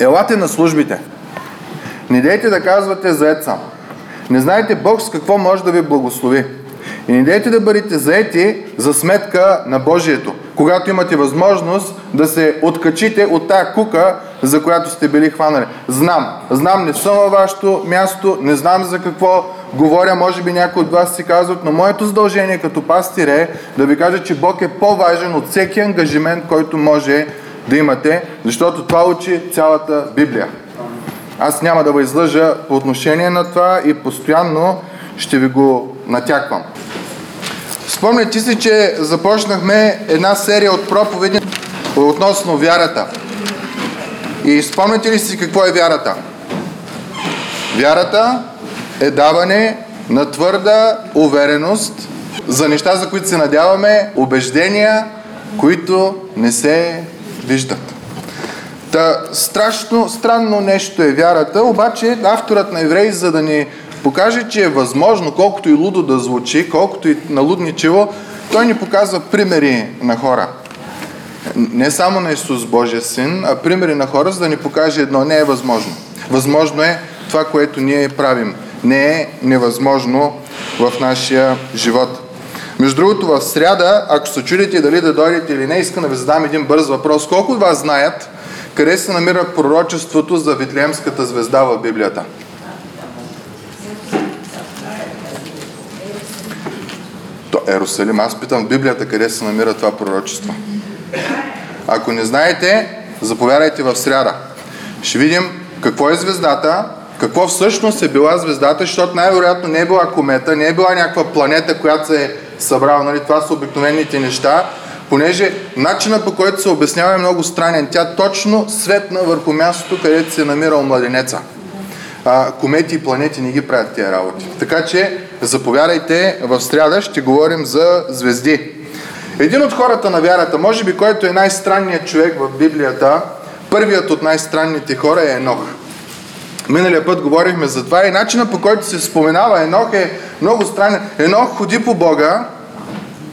Елате на службите. Не дейте да казвате заед съм. Не знаете Бог с какво може да ви благослови. И не дейте да бъдете заети за сметка на Божието, когато имате възможност да се откачите от тая кука, за която сте били хванали. Знам, знам, не съм във вашето място, не знам за какво говоря, може би някои от вас си казват, но моето задължение като пастир е да ви кажа, че Бог е по-важен от всеки ангажимент, който може да имате, защото това учи цялата Библия. Аз няма да ви излъжа по отношение на това и постоянно ще ви го натяквам. Спомняте си, че започнахме една серия от проповеди относно вярата. И спомняте ли си какво е вярата? Вярата е даване на твърда увереност за неща, за които се надяваме, убеждения, които не се виждат. Та, страшно, странно нещо е вярата, обаче авторът на Евреи, за да ни покаже, че е възможно, колкото и лудо да звучи, колкото и налудничево, той ни показва примери на хора. Не само на Исус Божия син, а примери на хора, за да ни покаже едно. Не е възможно. Възможно е това, което ние правим. Не е невъзможно в нашия живот. Между другото, в сряда, ако се чудите дали да дойдете или не, искам да ви задам един бърз въпрос. Колко от вас знаят къде се намира пророчеството за Витлеемската звезда в Библията? То Ерусалим. Аз питам в Библията къде се намира това пророчество. Ако не знаете, заповядайте в сряда. Ще видим какво е звездата, какво всъщност е била звездата, защото най-вероятно не е била комета, не е била някаква планета, която се е събрала. Нали? Това са обикновените неща, понеже начина по който се обяснява е много странен. Тя точно светна върху мястото, където се е намирал младенеца. А, комети и планети не ги правят тия работи. Така че заповядайте в сряда, ще говорим за звезди. Един от хората на вярата, може би който е най-странният човек в Библията, първият от най-странните хора е Енох. Миналия път говорихме за това и начина по който се споменава Енох е много странен. Енох ходи по Бога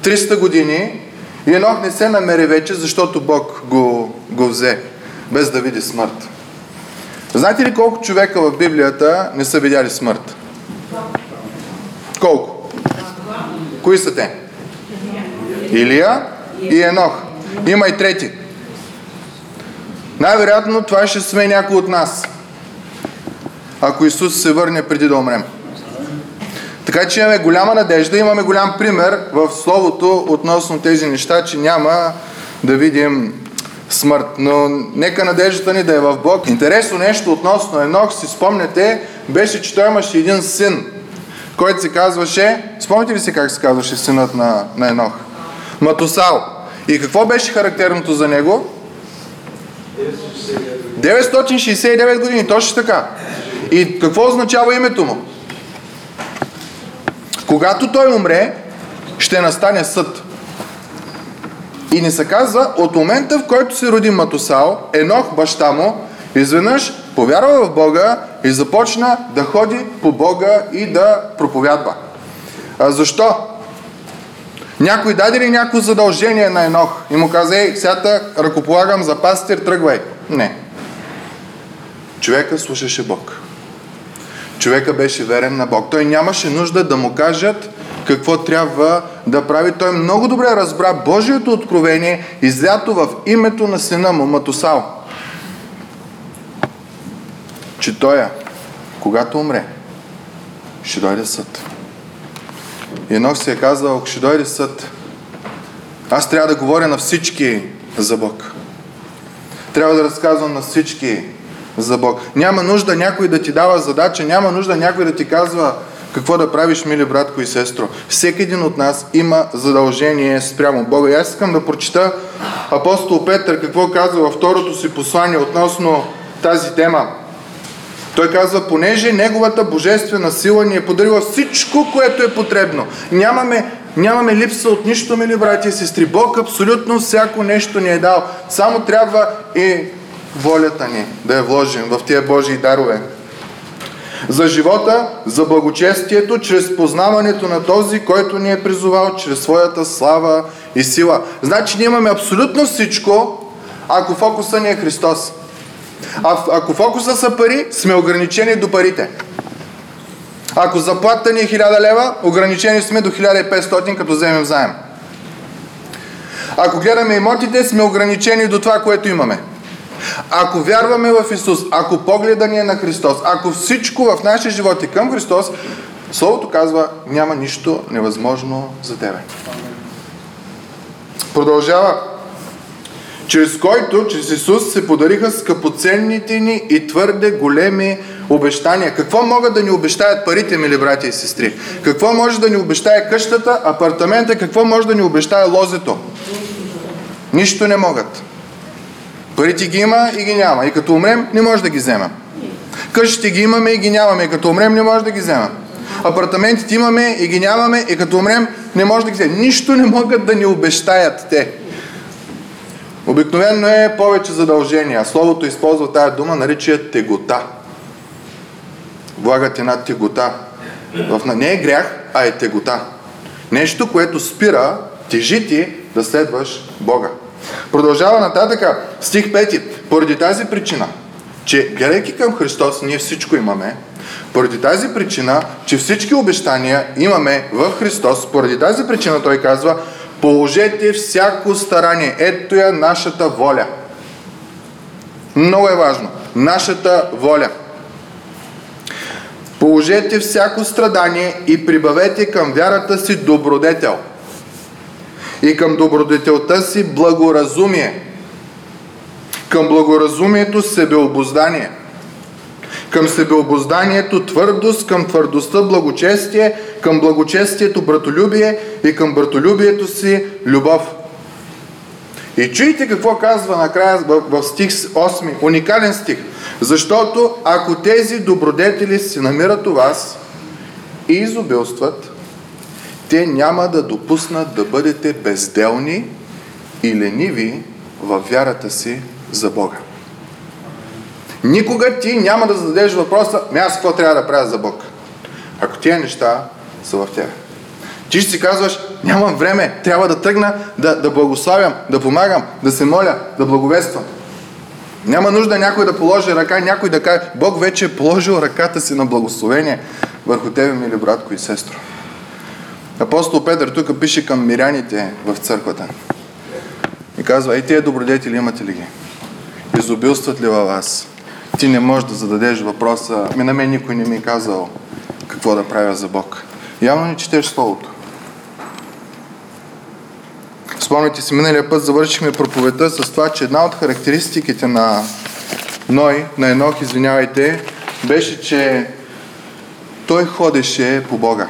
300 години и Енох не се намери вече, защото Бог го, го взе, без да види смърт. Знаете ли колко човека в Библията не са видяли смърт? Колко? Кои са те? Илия и Енох. Има и трети. Най-вероятно това ще сме някой от нас. Ако Исус се върне преди да умрем. Така че имаме голяма надежда, имаме голям пример в Словото относно тези неща, че няма да видим смърт. Но нека надеждата ни да е в Бог. Интересно нещо относно Енох, си спомняте, беше, че той имаше един син, който се казваше, спомняте ли се как се казваше синът на, на Енох? Матусал. И какво беше характерното за него? 969 години, точно така. И какво означава името му? Когато той умре, ще настане съд. И не се казва, от момента в който се роди Матусал, Енох, баща му, изведнъж повярва в Бога и започна да ходи по Бога и да проповядва. А защо? Някой даде ли някакво задължение на Енох и му каза, ей, сега ръкополагам за пастир, тръгвай. Не. Човека слушаше Бог. Човека беше верен на Бог. Той нямаше нужда да му кажат какво трябва да прави. Той много добре разбра Божието откровение, излято в името на сина му, Матусал. Че той, когато умре, ще дойде съд. И Енох си е казал, ако ще дойде съд, аз трябва да говоря на всички за Бог. Трябва да разказвам на всички за Бог. Няма нужда някой да ти дава задача, няма нужда някой да ти казва какво да правиш, мили братко и сестро. Всеки един от нас има задължение спрямо Бога. И аз искам да прочита апостол Петър какво казва във второто си послание относно тази тема. Той казва, понеже Неговата божествена сила ни е подарила всичко, което е потребно. Нямаме, нямаме липса от нищо, мили брати и сестри. Бог абсолютно всяко нещо ни е дал. Само трябва и волята ни да я вложим в тия Божии дарове. За живота, за благочестието, чрез познаването на този, който ни е призовал, чрез своята слава и сила. Значи ние имаме абсолютно всичко, ако фокуса ни е Христос. А ако фокуса са пари, сме ограничени до парите. Ако заплата ни е 1000 лева, ограничени сме до 1500, като вземем заем. Ако гледаме имотите, сме ограничени до това, което имаме. Ако вярваме в Исус, ако погледа ни е на Христос, ако всичко в нашия живот е към Христос, Словото казва, няма нищо невъзможно за тебе. Продължава. Чрез който, чрез Исус, се подариха скъпоценните ни и твърде големи обещания. Какво могат да ни обещаят парите, мили брати и сестри? Какво може да ни обещае къщата, апартамента, какво може да ни обещае лозето? Нищо не могат. Парите ги има и ги няма. И като умрем, не може да ги вземем. Къщите ги имаме и ги нямаме. И като умрем, не може да ги вземем. Апартаментите имаме и ги нямаме. И като умрем, не може да ги вземем. Нищо не могат да ни обещаят те. Обикновено е повече задължения. Словото използва тази дума, нарича тегота. Влагат една тегота. Не е грях, а е тегота. Нещо, което спира, тежи ти да следваш Бога. Продължава нататъка, стих 5. Поради тази причина, че гледайки към Христос, ние всичко имаме, поради тази причина, че всички обещания имаме в Христос, поради тази причина той казва, положете всяко старание. Ето я нашата воля. Много е важно. Нашата воля. Положете всяко страдание и прибавете към вярата си добродетел – и към добродетелта си благоразумие, към благоразумието себеобоздание, към себеобозданието твърдост, към твърдостта благочестие, към благочестието братолюбие и към братолюбието си любов. И чуйте какво казва накрая в, стих 8, уникален стих. Защото ако тези добродетели се намират у вас и изобилстват, те няма да допуснат да бъдете безделни и лениви във вярата си за Бога. Никога ти няма да зададеш въпроса, ами аз какво трябва да правя за Бог? Ако тия неща са в тебе. Ти ще си казваш, нямам време, трябва да тръгна да, да благославям, да помагам, да се моля, да благовествам. Няма нужда някой да положи ръка, някой да каже, Бог вече е положил ръката си на благословение върху тебе, мили братко и сестро. Апостол Петър тук пише към миряните в църквата. И казва, ей тия добродетели имате ли ги? Изобилстват ли във вас? Ти не можеш да зададеш въпроса, ми на мен никой не ми е казал какво да правя за Бог. Явно не четеш Словото. Спомняте си, миналия път завършихме проповедта с това, че една от характеристиките на Ной, на Енох, извинявайте, беше, че той ходеше по Бога.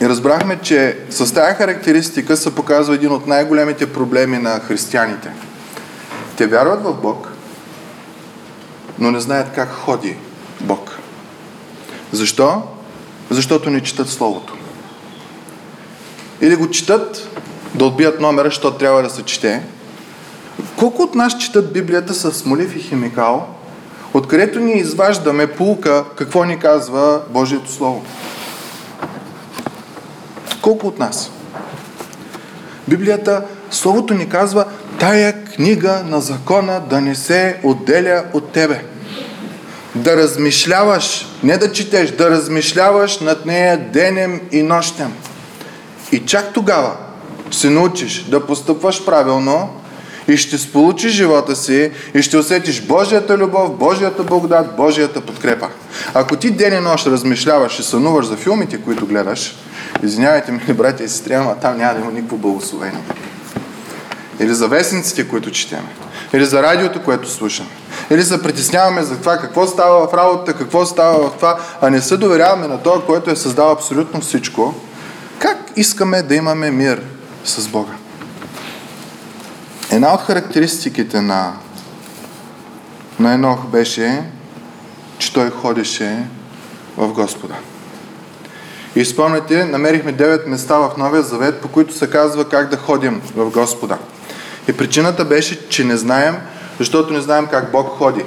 И разбрахме, че с тази характеристика се показва един от най-големите проблеми на християните. Те вярват в Бог, но не знаят как ходи Бог. Защо? Защото не четат Словото. Или го четат да отбият номера, що трябва да се чете. Колко от нас четат Библията с молив и химикал, откъдето ние изваждаме пулка какво ни казва Божието Слово? Колко от нас? Библията, Словото ни казва, тая книга на закона да не се отделя от тебе. Да размишляваш, не да четеш, да размишляваш над нея денем и нощем. И чак тогава се научиш да постъпваш правилно и ще сполучиш живота си и ще усетиш Божията любов, Божията благодат, Божията подкрепа. Ако ти ден и нощ размишляваш и сънуваш за филмите, които гледаш, Извинявайте ми, братя и сестри, ама там няма да има никакво благословение. Или за вестниците, които четеме. Или за радиото, което слушаме. Или се притесняваме за това какво става в работата, какво става в това, а не се доверяваме на това, който е създал абсолютно всичко. Как искаме да имаме мир с Бога? Една от характеристиките на, на Енох беше, че той ходеше в Господа. И спомняте, намерихме 9 места в Новия Завет, по които се казва как да ходим в Господа. И причината беше, че не знаем, защото не знаем как Бог ходи.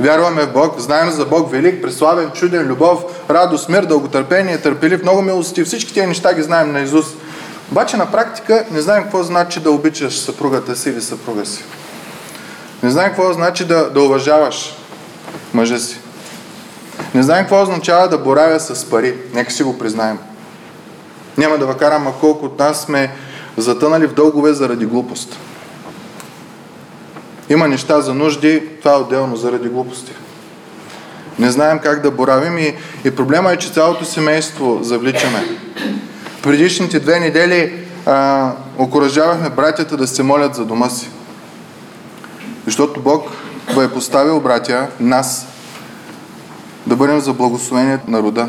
Вярваме в Бог, знаем за Бог велик, преславен, чуден, любов, радост, мир, дълготърпение, търпелив, много милости. Всички тези неща ги знаем на Изус. Обаче на практика не знаем какво значи да обичаш съпругата си или съпруга си. Не знаем какво значи да, да уважаваш мъжа си. Не знаем какво означава да боравя с пари. Нека си го признаем. Няма да въкарам, а колко от нас сме затънали в дългове заради глупост. Има неща за нужди, това е отделно заради глупости. Не знаем как да боравим и, и проблема е, че цялото семейство завличаме. Предишните две недели а, окоръжавахме братята да се молят за дома си. Защото Бог го е поставил, братя, нас, да бъдем за благословението на рода,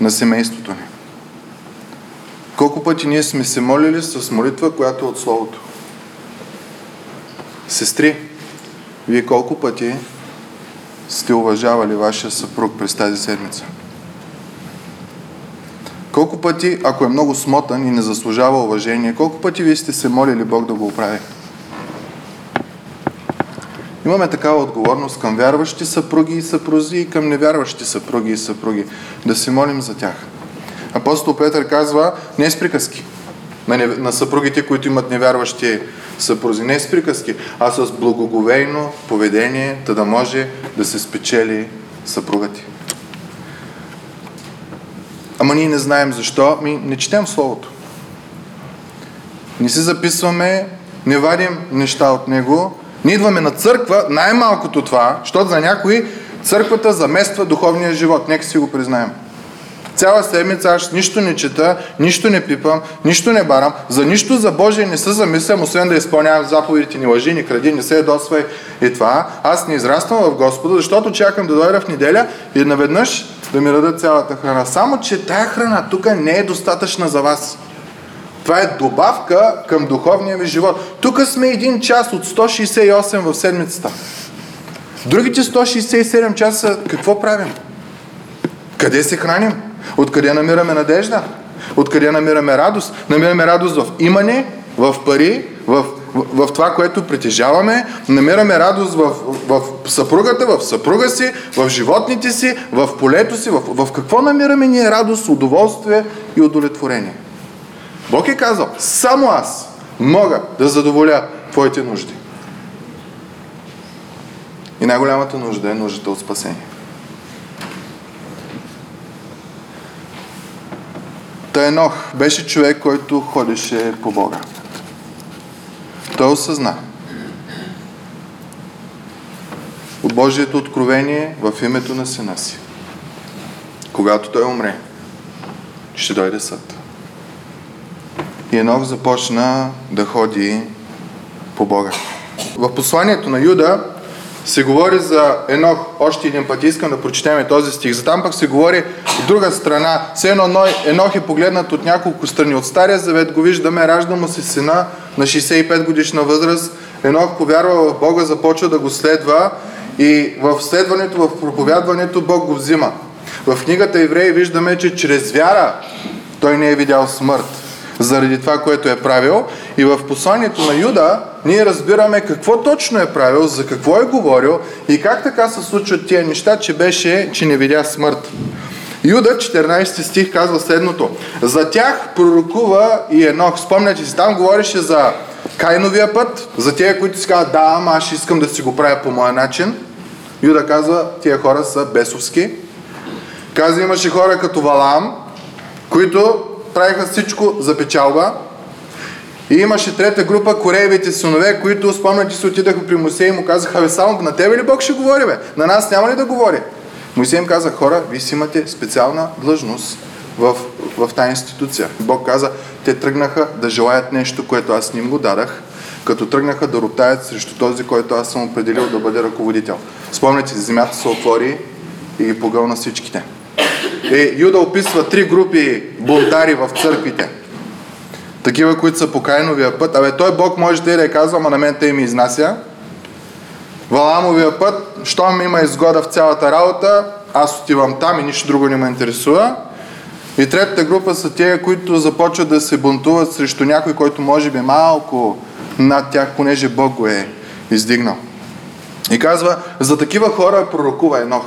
на семейството ни. Колко пъти ние сме се молили с молитва, която е от Словото? Сестри, вие колко пъти сте уважавали вашия съпруг през тази седмица? Колко пъти, ако е много смотан и не заслужава уважение, колко пъти вие сте се молили Бог да го оправи? Имаме такава отговорност към вярващи съпруги и съпрузи и към невярващи съпруги и съпруги. Да се молим за тях. Апостол Петър казва не с приказки на, не, на съпругите, които имат невярващи съпрузи. Не с приказки, а с благоговейно поведение, да да може да се спечели съпруга ти. Ама ние не знаем защо. Ми не четем Словото. Не си записваме, не вадим неща от него. Ние идваме на църква, най-малкото това, защото за някои църквата замества духовния живот. Нека си го признаем. Цяла седмица аз нищо не чета, нищо не пипам, нищо не барам, за нищо за Божие не се замислям, освен да изпълнявам заповедите, ни лъжи, ни кради, не се ядосвай и това. Аз не израствам в Господа, защото чакам да дойда в неделя и наведнъж да ми дадат цялата храна. Само, че тая храна тук не е достатъчна за вас. Това е добавка към духовния ви живот. Тук сме един час от 168 в седмицата. Другите 167 часа какво правим? Къде се храним? Откъде намираме надежда? Откъде намираме радост? Намираме радост в имане, в пари, в, в, в това, което притежаваме. Намираме радост в, в, в съпругата, в съпруга си, в животните си, в полето си. В, в какво намираме ние радост, удоволствие и удовлетворение? Бог е казал, само аз мога да задоволя твоите нужди. И най-голямата нужда е нуждата от спасение. Та Енох беше човек, който ходеше по Бога. Той осъзна от Божието откровение в името на сина си. Когато той умре, ще дойде съд. И Енох започна да ходи по Бога. В посланието на Юда се говори за Енох, още един път искам да прочетем този стих. За там пък се говори от друга страна. Все едно Енох е погледнат от няколко страни. От Стария завет го виждаме, ражда му се сина на 65 годишна възраст. Енох повярва в Бога, започва да го следва и в следването, в проповядването Бог го взима. В книгата Евреи виждаме, че чрез вяра той не е видял смърт заради това, което е правил. И в посланието на Юда ние разбираме какво точно е правил, за какво е говорил и как така се случват тия неща, че беше, че не видя смърт. Юда, 14 стих, казва следното. За тях пророкува и Енох. Спомняте си, там говореше за Кайновия път, за тия, които си казват, да, ама аз искам да си го правя по моя начин. Юда казва, тия хора са бесовски. Казва, имаше хора като Валам, които правиха всичко за печалба. И имаше трета група, кореевите синове, които спомняте се отидаха при Мусей и му казаха, бе, само на тебе ли Бог ще говори, бе? На нас няма ли да говори? Моисей им каза, хора, вие си имате специална длъжност в, в тази институция. Бог каза, те тръгнаха да желаят нещо, което аз не им го дадах, като тръгнаха да роптаят срещу този, който аз съм определил да бъде ръководител. Спомняте, земята се отвори и ги погълна всичките. Е, Юда описва три групи бунтари в църквите. Такива, които са по Кайновия път. Абе, той Бог може да е казва, ама на мен те ми изнася. Валамовия път, щом има изгода в цялата работа, аз отивам там и нищо друго не ме интересува. И третата група са тия, които започват да се бунтуват срещу някой, който може би малко над тях, понеже Бог го е издигнал. И казва, за такива хора пророкува Енох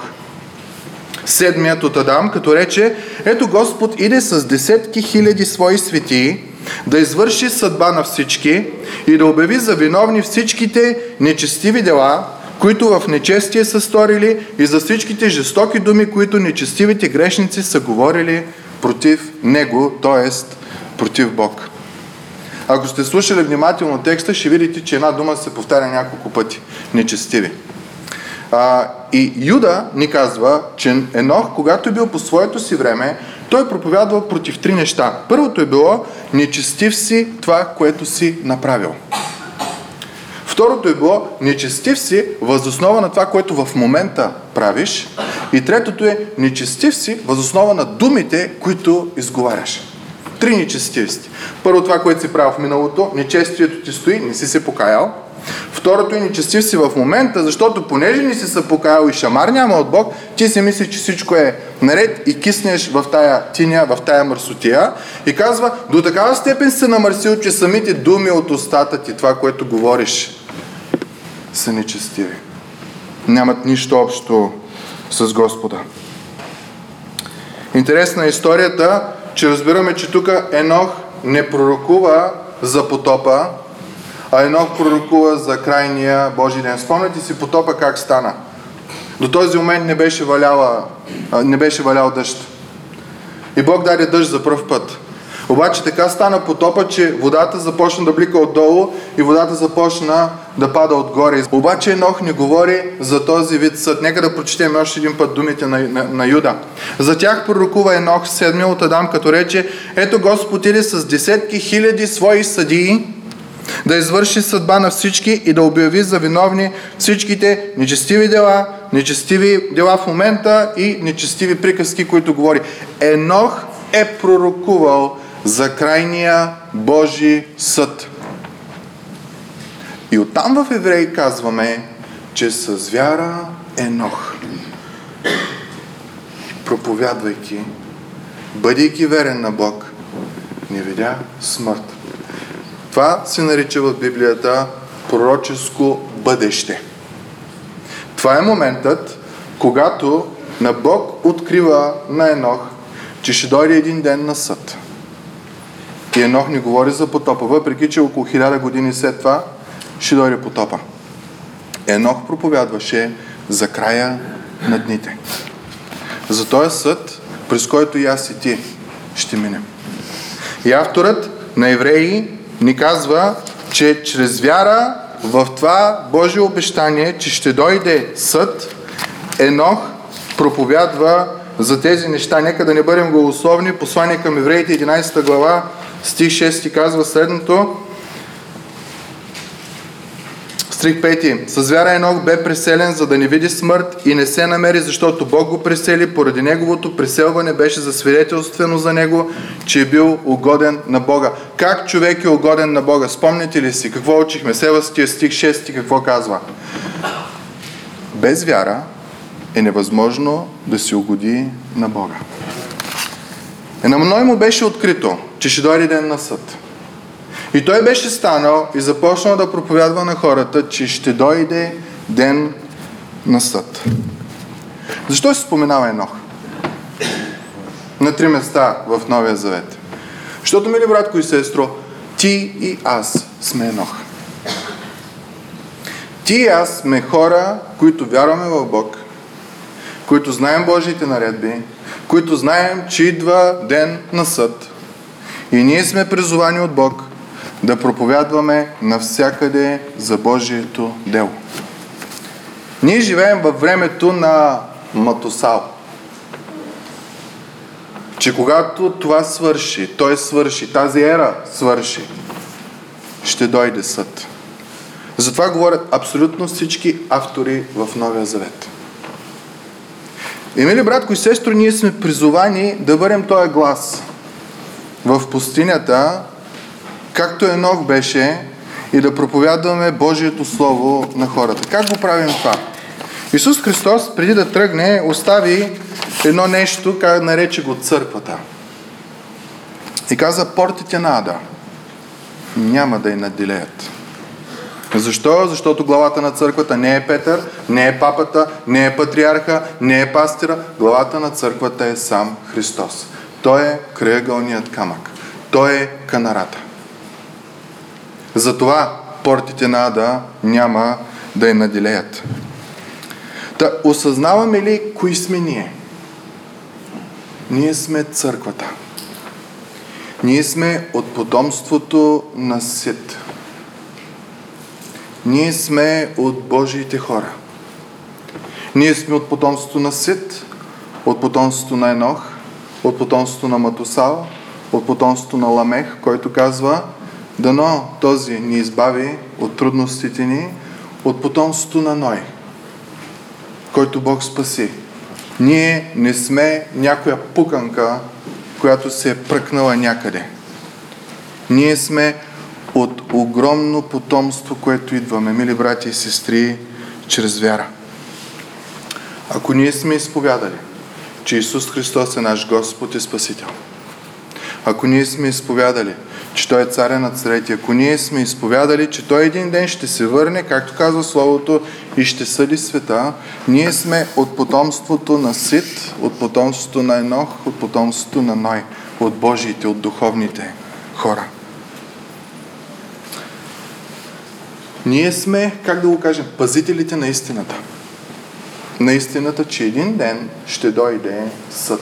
седмият от Адам, като рече, ето Господ иде с десетки хиляди свои светии да извърши съдба на всички и да обяви за виновни всичките нечестиви дела, които в нечестие са сторили и за всичките жестоки думи, които нечестивите грешници са говорили против Него, т.е. против Бог. Ако сте слушали внимателно текста, ще видите, че една дума се повтаря няколко пъти. Нечестиви. А, и Юда ни казва, че Енох, когато е бил по своето си време, той проповядва против три неща. Първото е било, нечестив си това, което си направил. Второто е било, нечестив си възоснова на това, което в момента правиш. И третото е, нечестив си възоснова на думите, които изговаряш. Три нечестивости. Първо това, което си правил в миналото, нечестието ти стои, не си се покаял. Второто е нечестив си в момента, защото понеже не си се покаял и шамар няма от Бог, ти си мислиш, че всичко е наред и киснеш в тая тиня, в тая мърсотия и казва, до такава степен се намърсил, че самите думи от устата ти, това, което говориш, са нечестиви. Нямат нищо общо с Господа. Интересна е историята, че разбираме, че тук Енох не пророкува за потопа, а Енох пророкува за крайния Божий ден. Спомняте си потопа как стана. До този момент не беше, валяла, не беше валял дъжд. И Бог даде дъжд за първ път. Обаче така стана потопа, че водата започна да блика отдолу и водата започна да пада отгоре. Обаче Енох не говори за този вид съд. Нека да прочетем още един път думите на, на, на Юда. За тях пророкува Енох, седмия от Адам, като рече, ето Господ иде с десетки хиляди свои съдии, да извърши съдба на всички и да обяви за виновни всичките нечестиви дела, нечестиви дела в момента и нечестиви приказки, които говори. Енох е пророкувал за крайния Божи съд. И оттам в Евреи казваме, че с вяра Енох, проповядвайки, бъдейки верен на Бог, не видя смърт. Това се нарича в Библията пророческо бъдеще. Това е моментът, когато на Бог открива на Енох, че ще дойде един ден на съд. И Енох не говори за потопа, въпреки че около хиляда години след това ще дойде потопа. Енох проповядваше за края на дните. За този съд, през който и аз и ти ще минем. И авторът на Евреи ни казва, че чрез вяра в това Божие обещание, че ще дойде съд, Енох проповядва за тези неща. Нека да не бъдем голословни. Послание към евреите 11 глава, стих 6 казва следното. Стрих 5. С вяра Енох бе преселен, за да не види смърт и не се намери, защото Бог го пресели. Поради неговото преселване беше засвидетелствено за него, че е бил угоден на Бога. Как човек е угоден на Бога? Спомните ли си какво учихме? Севастия стих 6 какво казва? Без вяра е невъзможно да се угоди на Бога. Е, на мной му беше открито, че ще дойде ден на съд. И той беше станал и започнал да проповядва на хората, че ще дойде ден на съд. Защо се споменава Енох? На три места в Новия Завет. Защото, мили братко и сестро, ти и аз сме Енох. Ти и аз сме хора, които вярваме в Бог, които знаем Божиите наредби, които знаем, че идва ден на съд. И ние сме призовани от Бог да проповядваме навсякъде за Божието дело. Ние живеем във времето на Матосал. Че когато това свърши, той свърши, тази ера свърши, ще дойде съд. Затова говорят абсолютно всички автори в Новия Завет. И мили братко и сестро, ние сме призовани да бъдем този глас в пустинята, както Енох беше, и да проповядваме Божието Слово на хората. Как го правим това? Исус Христос, преди да тръгне, остави едно нещо, как нарече го църквата. И каза, портите на Ада няма да я наделеят. Защо? Защото главата на църквата не е Петър, не е папата, не е патриарха, не е пастира. Главата на църквата е сам Христос. Той е крайъгълният камък. Той е канарата. Затова портите на Ада няма да я наделеят. Та осъзнаваме ли кои сме ние? Ние сме църквата. Ние сме от потомството на Сит. Ние сме от Божиите хора. Ние сме от потомството на Сит, от потомството на Енох, от потомството на Матусал, от потомството на Ламех, който казва Дано този ни избави от трудностите ни, от потомството на Ной, който Бог спаси. Ние не сме някоя пуканка, която се е пръкнала някъде. Ние сме от огромно потомство, което идваме, мили брати и сестри, чрез вяра. Ако ние сме изповядали, че Исус Христос е наш Господ и Спасител, ако ние сме изповядали, че Той е царя на царете, ако ние сме изповядали, че Той един ден ще се върне, както казва Словото, и ще съди света, ние сме от потомството на Сит, от потомството на Енох, от потомството на Ной, от Божиите, от духовните хора. Ние сме, как да го кажем, пазителите на истината. На истината, че един ден ще дойде съд.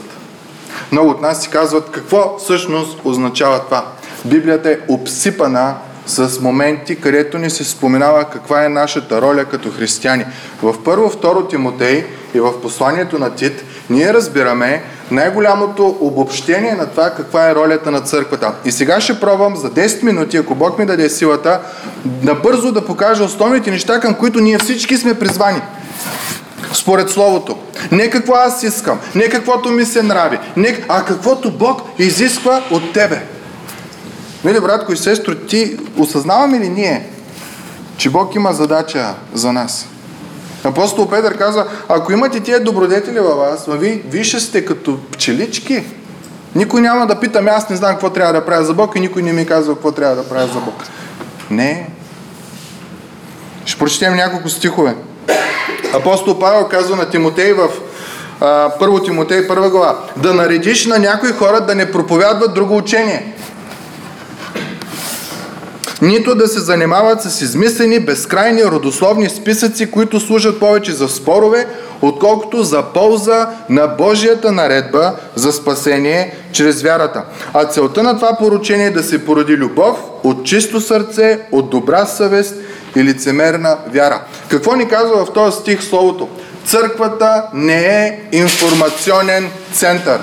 Много от нас си казват какво всъщност означава това. Библията е обсипана с моменти, където ни се споменава каква е нашата роля като християни. В първо, второ Тимотей и в посланието на Тит ние разбираме най-голямото обобщение на това каква е ролята на църквата. И сега ще пробвам за 10 минути, ако Бог ми даде силата, набързо да покажа основните неща, към които ние всички сме призвани. Според Словото. Не какво аз искам, не каквото ми се нрави, не, а каквото Бог изисква от тебе. Мили братко и сестро, ти осъзнаваме ли ние, че Бог има задача за нас? Апостол Петър казва, ако имате тия добродетели във вас, ви, вие ще сте като пчелички. Никой няма да питам, аз не знам какво трябва да правя за Бог и никой не ми казва какво трябва да правя за Бог. Не. Ще прочетем няколко стихове. Апостол Павел казва на Тимотей в първо Тимотей, първа глава, да наредиш на някои хора да не проповядват друго учение нито да се занимават с измислени, безкрайни родословни списъци, които служат повече за спорове, отколкото за полза на Божията наредба за спасение чрез вярата. А целта на това поручение е да се породи любов от чисто сърце, от добра съвест и лицемерна вяра. Какво ни казва в този стих Словото? Църквата не е информационен център.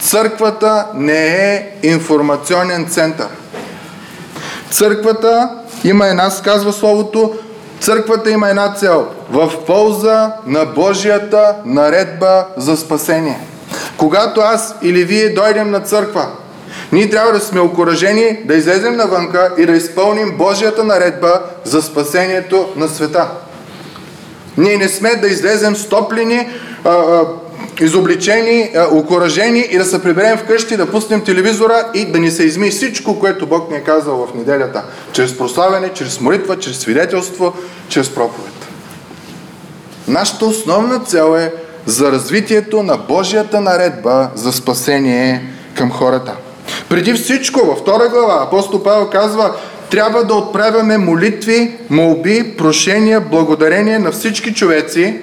Църквата не е информационен център. Църквата има една, казва Словото, църквата има една цел в полза на Божията наредба за спасение. Когато аз или вие дойдем на църква, ние трябва да сме окоръжени да излезем навънка и да изпълним Божията наредба за спасението на света. Ние не сме да излезем стоплени, изобличени, окоръжени и да се приберем вкъщи, да пуснем телевизора и да ни се изми всичко, което Бог ни е казал в неделята. Чрез прославяне, чрез молитва, чрез свидетелство, чрез проповед. Нашата основна цел е за развитието на Божията наредба за спасение към хората. Преди всичко, във втора глава, апостол Павел казва, трябва да отправяме молитви, молби, прошения, благодарение на всички човеци,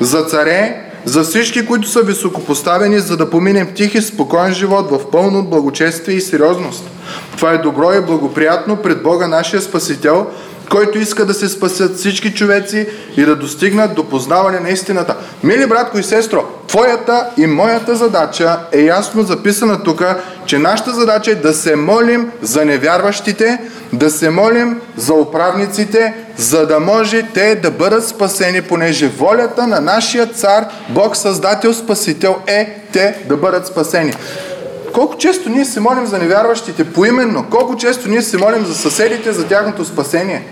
за царе, за всички, които са високопоставени, за да поминем тих и спокоен живот в пълно благочестие и сериозност. Това е добро и благоприятно пред Бога, нашия Спасител, който иска да се спасят всички човеци и да достигнат до познаване на истината. Мили братко и сестро, твоята и моята задача е ясно записана тук, че нашата задача е да се молим за невярващите, да се молим за управниците, за да може те да бъдат спасени, понеже волята на нашия цар, Бог Създател, Спасител е те да бъдат спасени. Колко често ние се молим за невярващите поименно? Колко често ние се молим за съседите, за тяхното спасение?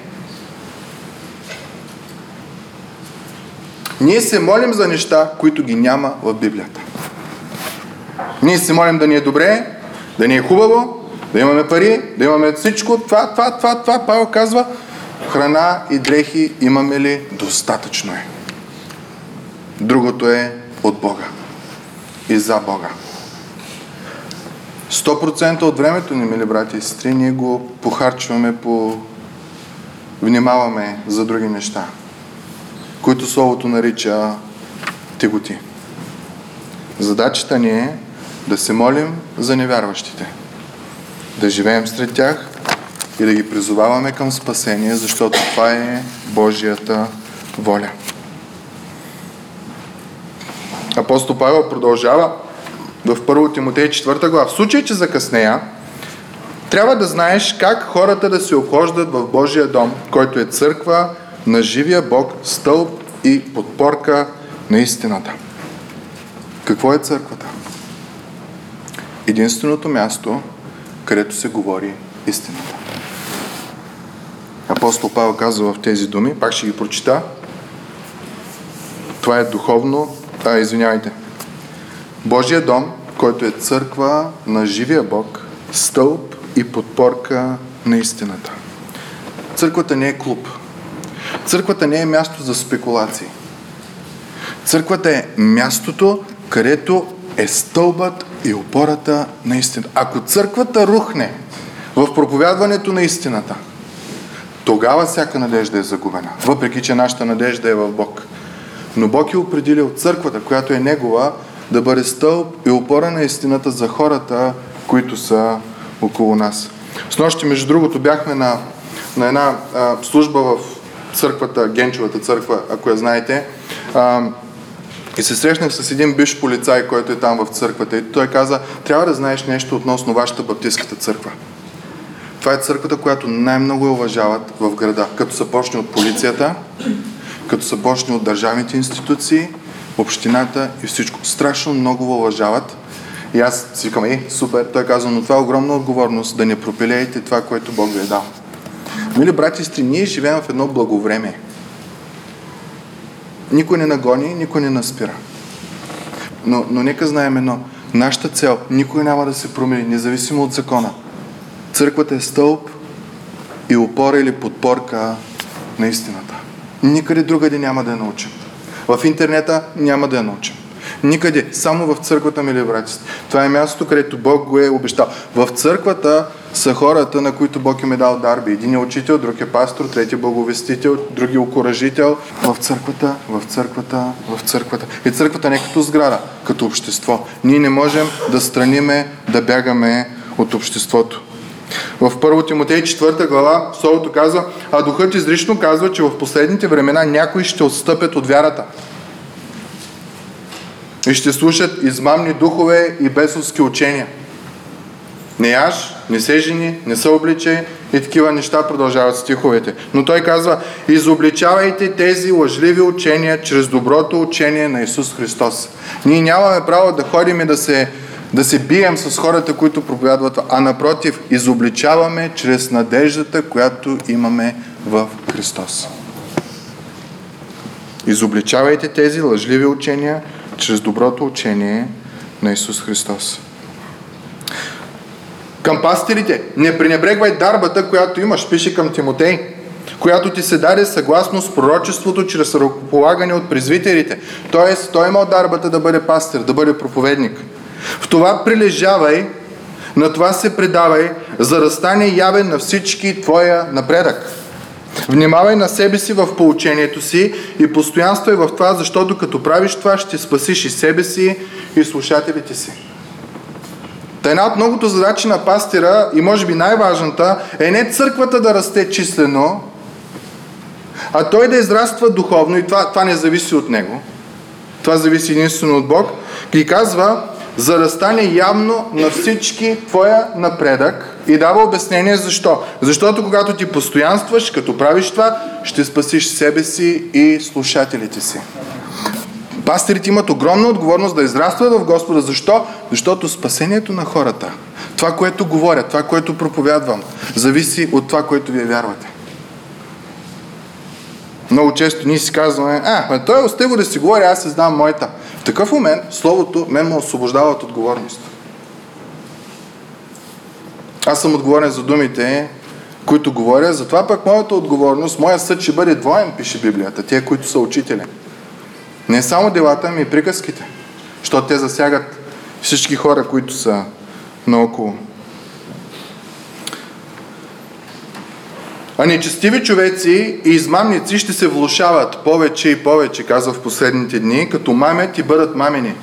Ние се молим за неща, които ги няма в Библията. Ние се молим да ни е добре, да ни е хубаво, да имаме пари, да имаме всичко. Това, това, това, това. Павел казва, храна и дрехи имаме ли? Достатъчно е. Другото е от Бога и за Бога. 100% от времето ни, мили брати и сестри, ние го похарчваме по... Внимаваме за други неща, които Словото нарича теготи. Задачата ни е да се молим за невярващите, да живеем сред тях и да ги призоваваме към спасение, защото това е Божията воля. Апостол Павел продължава в 1 Тимотей 4 глава. В случай, че закъснея, трябва да знаеш как хората да се обхождат в Божия дом, който е църква на живия Бог, стълб и подпорка на истината. Какво е църквата? Единственото място, където се говори истината. Апостол Павел казва в тези думи, пак ще ги прочита. Това е духовно, а, извинявайте. Божия дом, който е църква на живия Бог, стълб и подпорка на истината. Църквата не е клуб. Църквата не е място за спекулации. Църквата е мястото, където е стълбът и опората на истината. Ако църквата рухне в проповядването на истината, тогава всяка надежда е загубена. Въпреки, че нашата надежда е в Бог. Но Бог е определил църквата, която е Негова, да бъде стълб и опора на истината за хората, които са около нас. С нощи, между другото, бяхме на, на една а, служба в църквата, Генчевата църква, ако я знаете. А, и се срещнах с един биш полицай, който е там в църквата. И той каза, трябва да знаеш нещо относно вашата баптистската църква. Това е църквата, която най-много я уважават в града. Като са почни от полицията, като са почни от държавните институции, общината и всичко. Страшно много уважават. И аз си викам, е, супер, той казва, но това е огромна отговорност да не пропилеете това, което Бог ви е дал. Мили брати и ние живеем в едно благовремие. Никой не нагони, никой не наспира. Но, но нека знаем едно. Нашата цел никой няма да се промени, независимо от закона. Църквата е стълб и опора или подпорка на истината. Никъде другаде няма да я научим. В интернета няма да я научим. Никъде. Само в църквата, мили брати. Това е мястото, където Бог го е обещал. В църквата са хората, на които Бог им е дал дарби. Един е учител, друг е пастор, трети е благовестител, други е окоръжител. В църквата, в църквата, в църквата. И църквата не е като сграда, като общество. Ние не можем да страниме, да бягаме от обществото. В 1 Тимотей 4 глава Словото казва, а Духът изрично казва, че в последните времена някои ще отстъпят от вярата. И ще слушат измамни духове и бесовски учения. Не яш, не се жени, не се обличай и такива неща продължават стиховете. Но той казва, изобличавайте тези лъжливи учения чрез доброто учение на Исус Христос. Ние нямаме право да ходим и да се да се бием с хората, които проповядват, а напротив, изобличаваме чрез надеждата, която имаме в Христос. Изобличавайте тези лъжливи учения чрез доброто учение на Исус Христос. Към пастирите, не пренебрегвай дарбата, която имаш, пише към Тимотей, която ти се даде съгласно с пророчеството чрез ръкополагане от презвитерите. Тоест, той имал дарбата да бъде пастир, да бъде проповедник – в това прилежавай, на това се предавай, за да стане явен на всички твоя напредък. Внимавай на себе си в поучението си и постоянствай в това, защото като правиш това, ще спасиш и себе си, и слушателите си. Та една от многото задачи на пастира и може би най-важната е не църквата да расте числено, а той да израства духовно и това, това не зависи от него. Това зависи единствено от Бог. И казва, за да стане явно на всички твоя напредък и дава обяснение защо. Защото когато ти постоянстваш, като правиш това, ще спасиш себе си и слушателите си. Пастирите имат огромна отговорност да израстват в Господа. Защо? Защото спасението на хората, това, което говоря, това, което проповядвам, зависи от това, което вие вярвате. Много често ние си казваме, а, ме той осте го да си говори, аз си знам моята. В такъв момент Словото мен ме освобождава от отговорност. Аз съм отговорен за думите, които говоря, затова пък моята отговорност, моя съд ще бъде двоен, пише Библията, тия, които са учители. Не само делата, ми и приказките, защото те засягат всички хора, които са наоколо. А нечестиви човеци и измамници ще се влушават повече и повече, казва в последните дни, като мамят и бъдат мамени.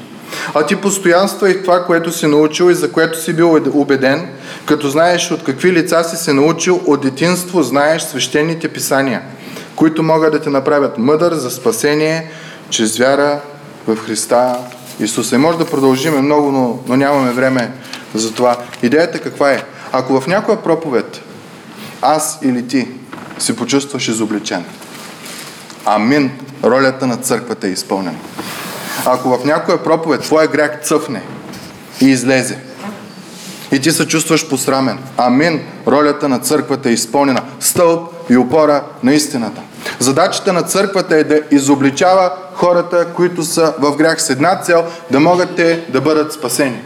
А ти постоянства и това, което си научил и за което си бил убеден, като знаеш от какви лица си се научил, от детинство знаеш свещените писания, които могат да те направят мъдър за спасение чрез вяра в Христа Исуса. И може да продължиме много, но, но нямаме време за това. Идеята каква е? Ако в някоя проповед аз или ти се почувстваш изобличен, амин, ролята на църквата е изпълнена. Ако в някоя проповед твоя грях цъфне и излезе, и ти се чувстваш посрамен, амин, ролята на църквата е изпълнена. Стълб и опора на истината. Задачата на църквата е да изобличава хората, които са в грях с една цел, да могат те да бъдат спасени.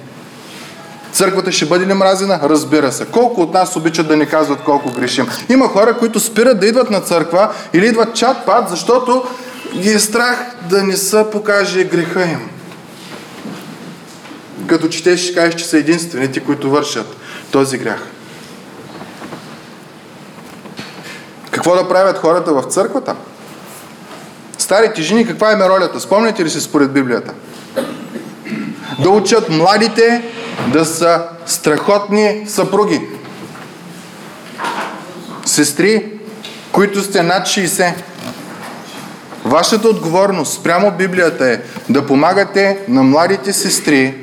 Църквата ще бъде ли мразена? Разбира се. Колко от нас обичат да ни казват колко грешим? Има хора, които спират да идват на църква или идват чат пат, защото ги е страх да не се покаже греха им. Като четеш, ще кажеш, че са единствените, които вършат този грях. Какво да правят хората в църквата? Старите жени, каква е ролята? Спомняте ли си според Библията? Да учат младите да са страхотни съпруги. Сестри, които сте над 60. Вашата отговорност прямо Библията е да помагате на младите сестри,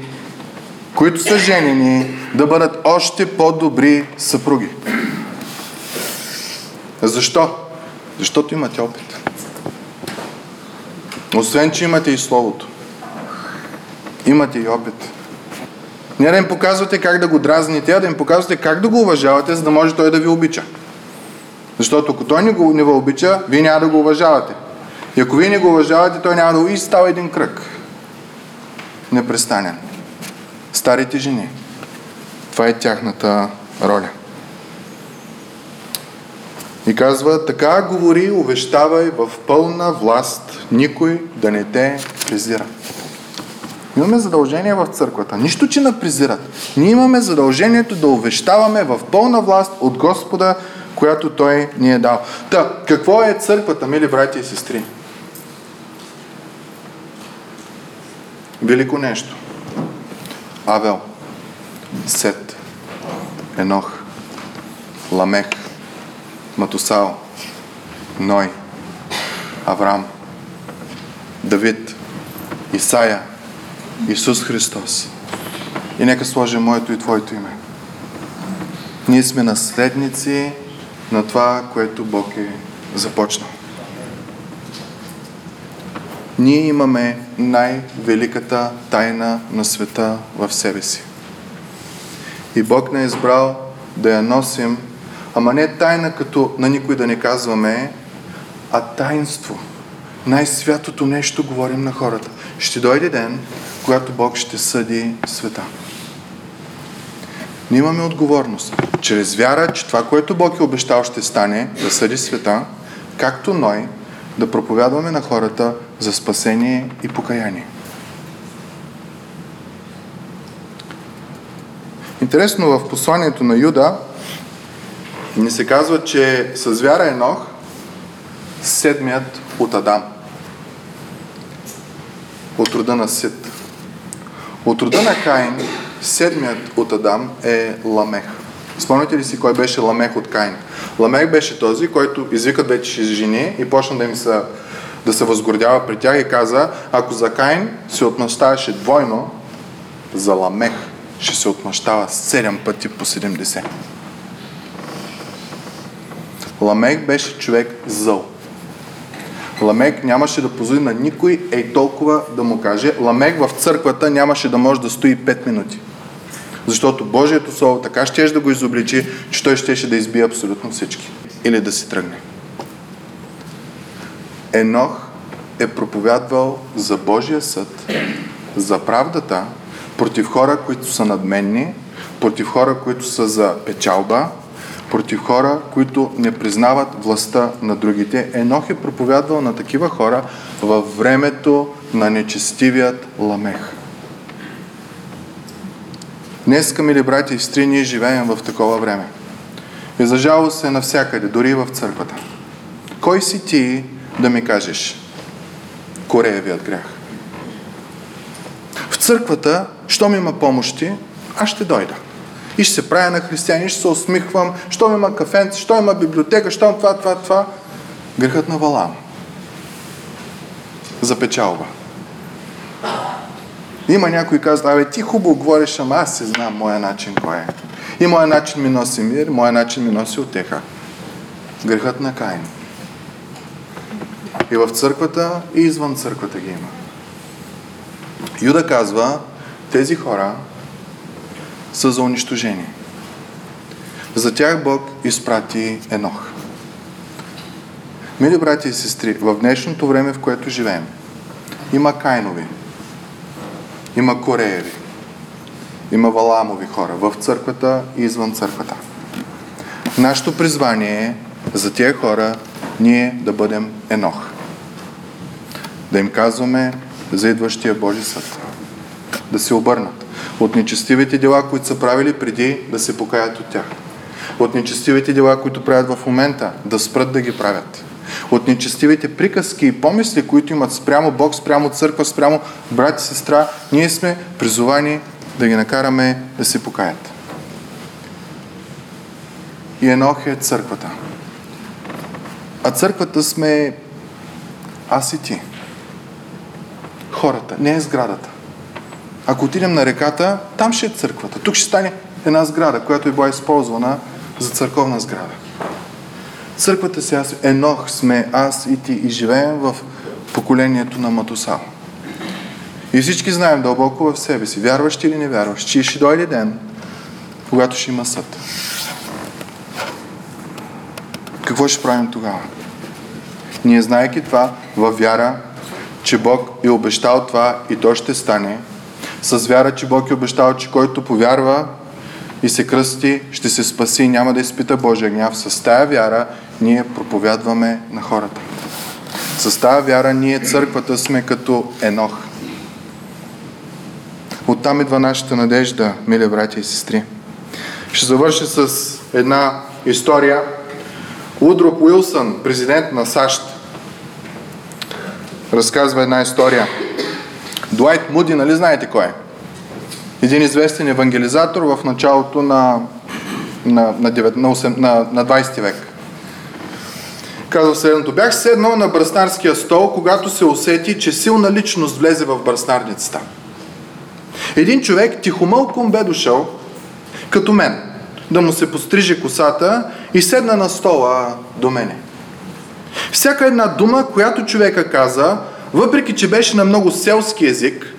които са женени, да бъдат още по-добри съпруги. Защо? Защото имате опит. Освен, че имате и Словото. Имате и опит. Не да им показвате как да го дразните, а да им показвате как да го уважавате, за да може той да ви обича. Защото ако той не, го, не ви обича, вие няма да го уважавате. И ако вие не го уважавате, той няма да го и става един кръг. Непрестанен. Старите жени. Това е тяхната роля. И казва, така говори, увещавай в пълна власт, никой да не те презира. Имаме задължение в църквата. Нищо, че на презират. Ние имаме задължението да увещаваме в пълна власт от Господа, която Той ни е дал. Та, какво е църквата, мили братя и сестри? Велико нещо. Авел, Сет, Енох, Ламех, Матусал, Ной, Авраам, Давид, Исаия, Исус Христос. И нека сложим моето и Твоето име. Ние сме наследници на това, което Бог е започнал. Ние имаме най-великата тайна на света в себе си. И Бог не е избрал да я носим, ама не тайна като на никой да не казваме, а таинство. Най-святото нещо говорим на хората. Ще дойде ден, когато Бог ще съди света. Ние имаме отговорност. Чрез вяра, че това, което Бог е обещал, ще стане да съди света, както Ной, да проповядваме на хората за спасение и покаяние. Интересно, в посланието на Юда ни се казва, че с вяра Енох седмият от Адам. От рода на Сит. От рода на Каин, седмият от Адам е Ламех. Спомняте ли си кой беше Ламех от Каин? Ламех беше този, който извика вече жени и почна да им се, да се възгордява при тях и каза, ако за Каин се отмъщаваше двойно, за Ламех ще се отмъщава 7 пъти по 70. Ламех беше човек зъл. Ламек нямаше да позволи на никой ей толкова да му каже. Ламек в църквата нямаше да може да стои 5 минути. Защото Божието Слово така ще да го изобличи, че той щеше да избие абсолютно всички. Или да си тръгне. Енох е проповядвал за Божия съд, за правдата, против хора, които са надменни, против хора, които са за печалба, против хора, които не признават властта на другите. Енох е проповядвал на такива хора във времето на нечестивият ламех. Днес, мили брати и сестри, ние живеем в такова време. И за жалост е навсякъде, дори и в църквата. Кой си ти да ми кажеш Кореевият грях? В църквата, щом има помощи, аз ще дойда. И ще се правя на християни, ще се усмихвам, щом има кафенце, щом има библиотека, щом това, това, това. Грехът на Валам. За печалба. Има някой казва, абе ти хубаво говориш, ама аз се знам моя начин кой е. И моя начин ми носи мир, моя начин ми носи отеха. Грехът на Каин. И в църквата, и извън църквата ги има. Юда казва, тези хора са за унищожение. За тях Бог изпрати Енох. Мили брати и сестри, в днешното време, в което живеем, има Кайнови, има Корееви, има Валамови хора в църквата и извън църквата. Нашето призвание е за тия хора ние да бъдем Енох. Да им казваме за идващия Божи съд. Да се обърнат от нечестивите дела, които са правили преди да се покаят от тях. От нечестивите дела, които правят в момента, да спрат да ги правят. От нечестивите приказки и помисли, които имат спрямо Бог, спрямо църква, спрямо брат и сестра, ние сме призовани да ги накараме да се покаят. И Енох е църквата. А църквата сме аз и ти. Хората, не е сградата. Ако отидем на реката, там ще е църквата. Тук ще стане една сграда, която е била използвана за църковна сграда. Църквата аз, Енох сме аз и ти и живеем в поколението на Матусал. И всички знаем дълбоко в себе си, вярващи или не вярващи, че ще дойде ден, когато ще има съд. Какво ще правим тогава? Ние, знаеки това, във вяра, че Бог е обещал това и то ще стане, с вяра, че Бог е обещал, че който повярва и се кръсти, ще се спаси и няма да изпита Божия гняв. С тая вяра ние проповядваме на хората. С тая вяра ние църквата сме като Енох. Оттам идва нашата надежда, мили братя и сестри. Ще завърша с една история. Удрук Уилсън, президент на САЩ, разказва една история. Дуайт Муди, нали знаете кой е? Един известен евангелизатор в началото на, на, на, 9, на, 8, на, на 20 век. Казва следното. Бях седнал на бръснарския стол, когато се усети, че силна личност влезе в бръснарницата. Един човек тихомълком бе дошъл, като мен, да му се постриже косата и седна на стола до мене. Всяка една дума, която човека каза, въпреки че беше на много селски език,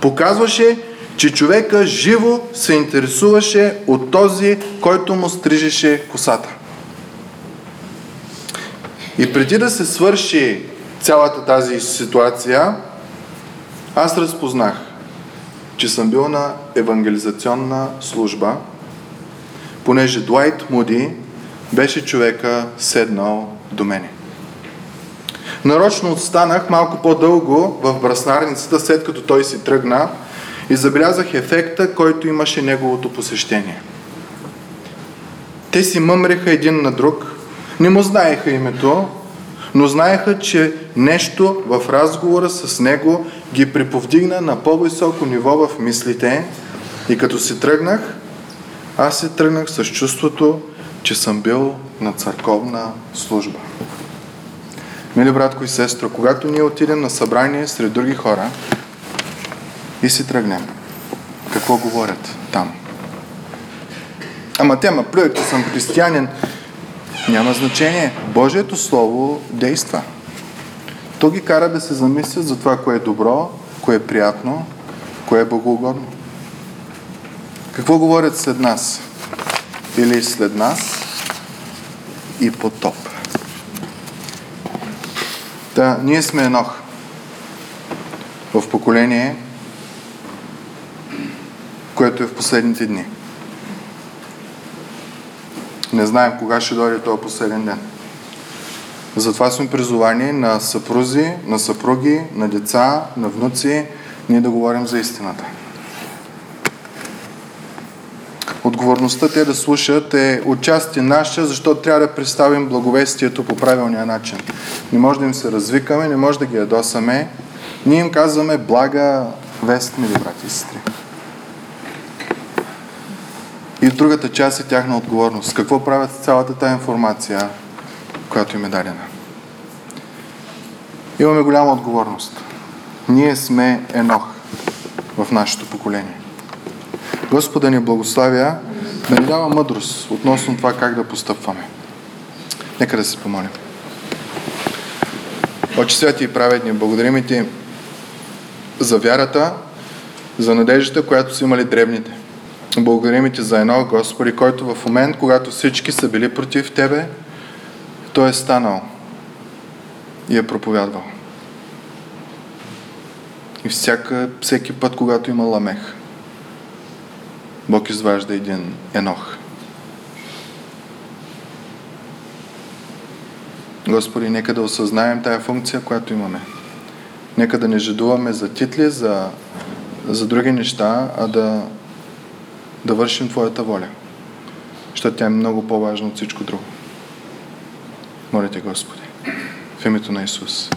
показваше, че човека живо се интересуваше от този, който му стрижеше косата. И преди да се свърши цялата тази ситуация, аз разпознах, че съм бил на евангелизационна служба, понеже Дуайт Муди беше човека седнал до мене. Нарочно отстанах малко по-дълго в браснарницата, след като той си тръгна и забелязах ефекта, който имаше неговото посещение. Те си мъмреха един на друг, не му знаеха името, но знаеха, че нещо в разговора с него ги приповдигна на по-високо ниво в мислите и като си тръгнах, аз се тръгнах с чувството, че съм бил на църковна служба. Мили братко и сестро, когато ние отидем на събрание сред други хора и си тръгнем, какво говорят там? Ама те ма плюят, че съм християнин. Няма значение. Божието Слово действа. То ги кара да се замислят за това, кое е добро, кое е приятно, кое е богоугодно. Какво говорят след нас? Или след нас и потоп. Да, ние сме Енох. В поколение, което е в последните дни. Не знаем кога ще дойде този последен ден. Затова сме призовани на съпрузи, на съпруги, на деца, на внуци, ние да говорим за истината. Отговорността те да слушат е отчасти наша, защото трябва да представим благовестието по правилния начин. Не може да им се развикаме, не може да ги ядосаме. Ние им казваме блага вест, мили брати и сестри. И другата част е тяхна отговорност. Какво правят с цялата тази информация, която им е дадена? Имаме голяма отговорност. Ние сме Енох в нашето поколение. Господа ни благославя да ни дава мъдрост относно това как да постъпваме. Нека да се помолим. Очи святи и праведни, благодарим ти за вярата, за надеждата, която са имали древните. Благодарим ти за едно, Господи, който в момент, когато всички са били против Тебе, Той е станал и е проповядвал. И всяка, всеки път, когато има ламех, Бог изважда един енох. Господи, нека да осъзнаем тая функция, която имаме. Нека да не жадуваме за титли, за, за други неща, а да, да вършим Твоята воля. Защото тя е много по-важна от всичко друго. Моля те, Господи, в името на Исус.